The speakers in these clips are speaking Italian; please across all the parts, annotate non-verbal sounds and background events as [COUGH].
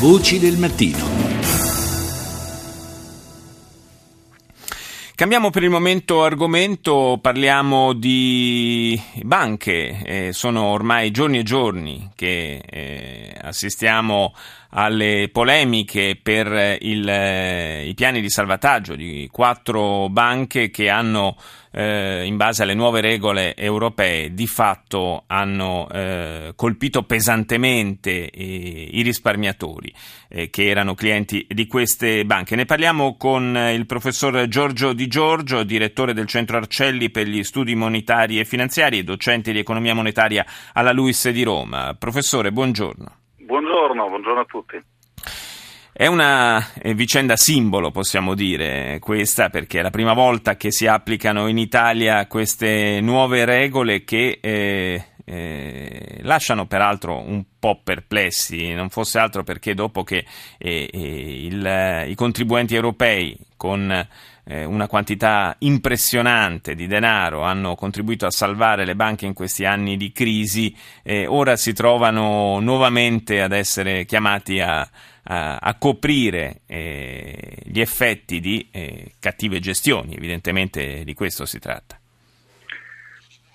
Voci del mattino. Cambiamo per il momento argomento, parliamo di banche. Eh, sono ormai giorni e giorni che eh, assistiamo alle polemiche per il, eh, i piani di salvataggio di quattro banche che hanno, eh, in base alle nuove regole europee, di fatto hanno eh, colpito pesantemente eh, i risparmiatori eh, che erano clienti di queste banche. Ne parliamo con il professor Giorgio Di Giorgio, direttore del Centro Arcelli per gli studi monetari e finanziari e docente di economia monetaria alla LUIS di Roma. Professore, buongiorno. Buongiorno, a tutti. È una eh, vicenda simbolo, possiamo dire, questa, perché è la prima volta che si applicano in Italia queste nuove regole che eh, eh, lasciano peraltro un po' perplessi, non fosse altro perché dopo che eh, eh il, i contribuenti europei con eh, una quantità impressionante di denaro hanno contribuito a salvare le banche in questi anni di crisi, eh, ora si trovano nuovamente ad essere chiamati a, a, a coprire eh, gli effetti di cattive gestioni, evidentemente di questo si tratta.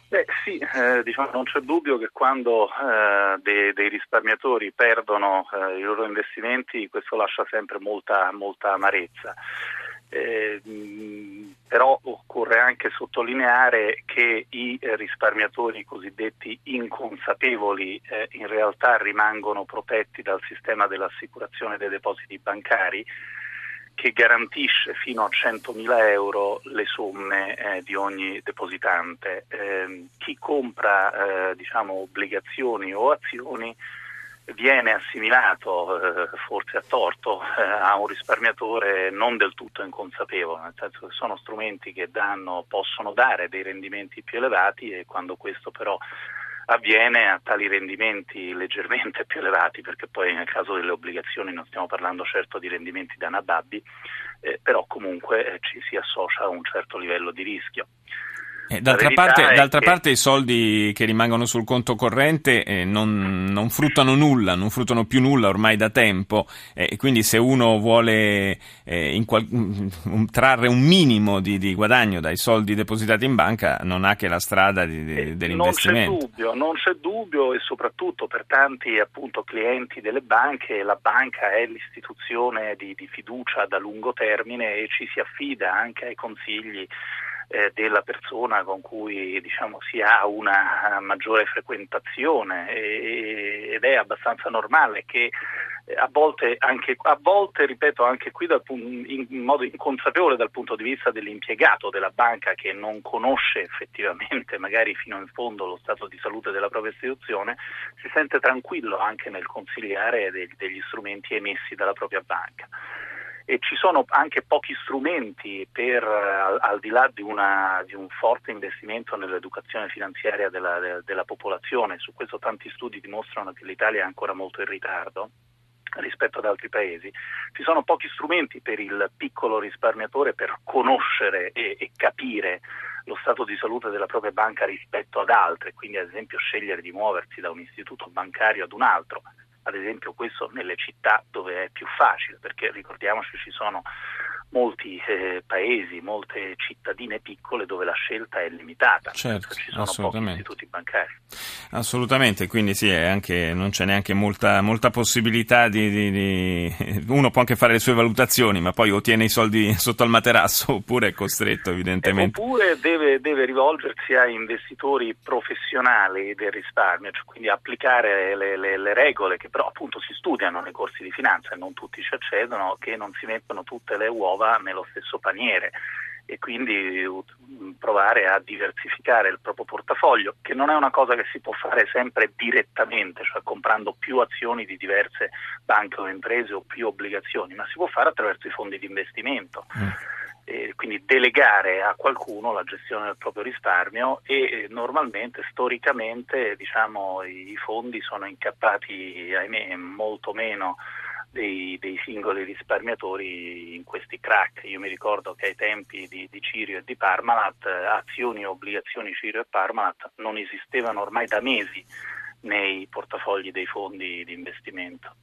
Beh, sì, eh, diciamo, non c'è dubbio che quando eh, dei, dei, risparmiatori perdono eh, i loro investimenti questo lascia sempre molta, molta amarezza. Eh, però occorre anche sottolineare che i risparmiatori cosiddetti inconsapevoli eh, in realtà rimangono protetti dal sistema dell'assicurazione dei depositi bancari che garantisce fino a 100.000 euro le somme eh, di ogni depositante. Eh, chi compra eh, diciamo, obbligazioni o azioni viene assimilato, eh, forse a torto, eh, a un risparmiatore non del tutto inconsapevole, nel senso che sono strumenti che danno, possono dare dei rendimenti più elevati e quando questo però avviene a tali rendimenti leggermente più elevati, perché poi nel caso delle obbligazioni non stiamo parlando certo di rendimenti da nababbi, eh, però comunque ci si associa a un certo livello di rischio. Eh, d'altra, parte, d'altra che... parte, i soldi che rimangono sul conto corrente eh, non, non, fruttano nulla, non fruttano più nulla ormai da tempo eh, e quindi se uno vuole eh, qual... um, trarre un minimo di, di, guadagno dai soldi depositati in banca non ha che la strada di, di, eh, dell'investimento. Non c'è, dubbio, non c'è dubbio e soprattutto per tanti appunto, clienti delle banche la banca è l'istituzione di, di fiducia da lungo termine e ci si affida anche ai consigli eh, della persona con cui diciamo, si ha una maggiore frequentazione. E, ed è abbastanza normale che eh, a volte, anche, a volte, ripeto, anche qui dal, in modo inconsapevole dal punto di vista dell'impiegato della banca che non conosce effettivamente magari fino in fondo lo stato di salute della propria istituzione, si sente tranquillo anche nel consigliare degli strumenti emessi dalla propria banca e ci sono anche pochi strumenti per, al, al di là di, una, di, un forte investimento nell'educazione finanziaria della, de, della popolazione, su questo tanti studi dimostrano che l'Italia è ancora molto in ritardo rispetto ad altri paesi. Ci sono pochi strumenti per il piccolo risparmiatore per conoscere e, e, capire lo stato di salute della propria banca rispetto ad altre, quindi ad esempio scegliere di muoversi da un istituto bancario ad un altro ad esempio questo nelle città dove è più facile, perché ricordiamoci ci sono molti eh, paesi, molte cittadine piccole dove la scelta è limitata, certo, ci sono pochi istituti bancari. Assolutamente, quindi sì, anche, non c'è neanche molta, molta possibilità di, di, di, Uno può anche fare le sue valutazioni, ma poi ottiene i soldi [LAUGHS] sotto al materasso oppure è costretto evidentemente. Eh, oppure deve, deve, rivolgersi a investitori professionali del risparmio, cioè quindi applicare le, le, le regole che però appunto si studiano nei corsi di finanza e non tutti ci accedono, che non si mettono tutte le uova trova nello stesso paniere e quindi provare a diversificare il proprio portafoglio, che non è una cosa che si può fare sempre direttamente, cioè comprando più azioni di diverse banche o imprese o più obbligazioni, ma si può fare attraverso i fondi di investimento. Mm. E quindi delegare a qualcuno la gestione del proprio risparmio e normalmente, storicamente, diciamo, i fondi sono incappati, ahimè, molto meno dei, dei, singoli risparmiatori in questi crack. Io mi ricordo che ai tempi di, di Cirio e di Parmalat azioni e obbligazioni Cirio e Parmalat non esistevano ormai da mesi nei portafogli dei fondi di investimento.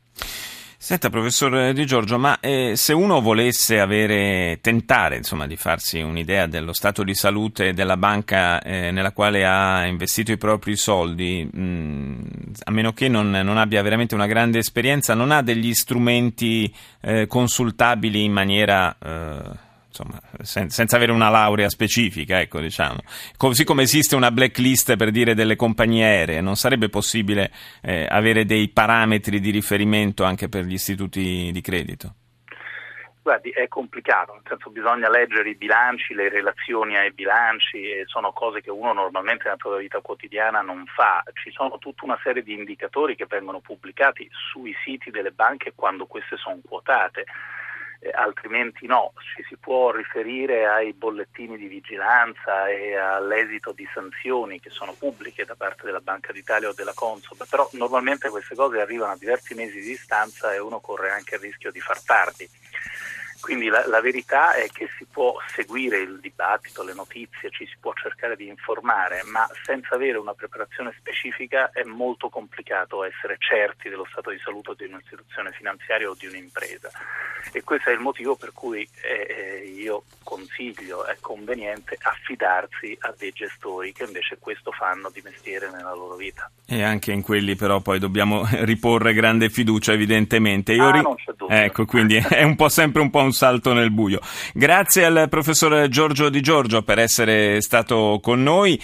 Senta, professor Di Giorgio, ma eh, se uno volesse avere, tentare insomma, di farsi un'idea dello stato di salute della banca eh, nella quale ha investito i propri soldi, mh, a meno che non, non, abbia veramente una grande esperienza, non ha degli strumenti eh, consultabili in maniera eh, insomma, sen- senza avere una laurea specifica, ecco, diciamo. Così come esiste una blacklist per dire delle compagnie aeree, non sarebbe possibile eh, avere dei parametri di riferimento anche per gli istituti di credito? Guardi, è complicato, nel senso bisogna leggere i bilanci, le relazioni ai bilanci, sono cose che uno normalmente nella propria vita quotidiana non fa. Ci sono tutta una serie di indicatori che vengono pubblicati sui siti delle banche quando queste sono quotate eh, altrimenti no, ci si può riferire ai bollettini di vigilanza e all'esito di sanzioni che sono pubbliche da parte della Banca d'Italia o della Consob, però normalmente queste cose arrivano a diversi mesi di distanza e uno corre anche il rischio di far tardi. Quindi la, la, verità è che si può seguire il dibattito, le notizie, ci si può cercare di informare, ma senza avere una preparazione specifica è molto complicato essere certi dello stato di salute di un'istituzione finanziaria o di un'impresa. E questo è il motivo per cui eh, io consiglio, è conveniente affidarsi a dei gestori che invece questo fanno di mestiere nella loro vita. E anche in quelli però poi dobbiamo [LAUGHS] riporre grande fiducia evidentemente. Io ah, ri- non c'è dubbio. Ecco, quindi è un po' sempre un po' un un salto nel buio. Grazie al professor Giorgio Di Giorgio per essere stato con noi.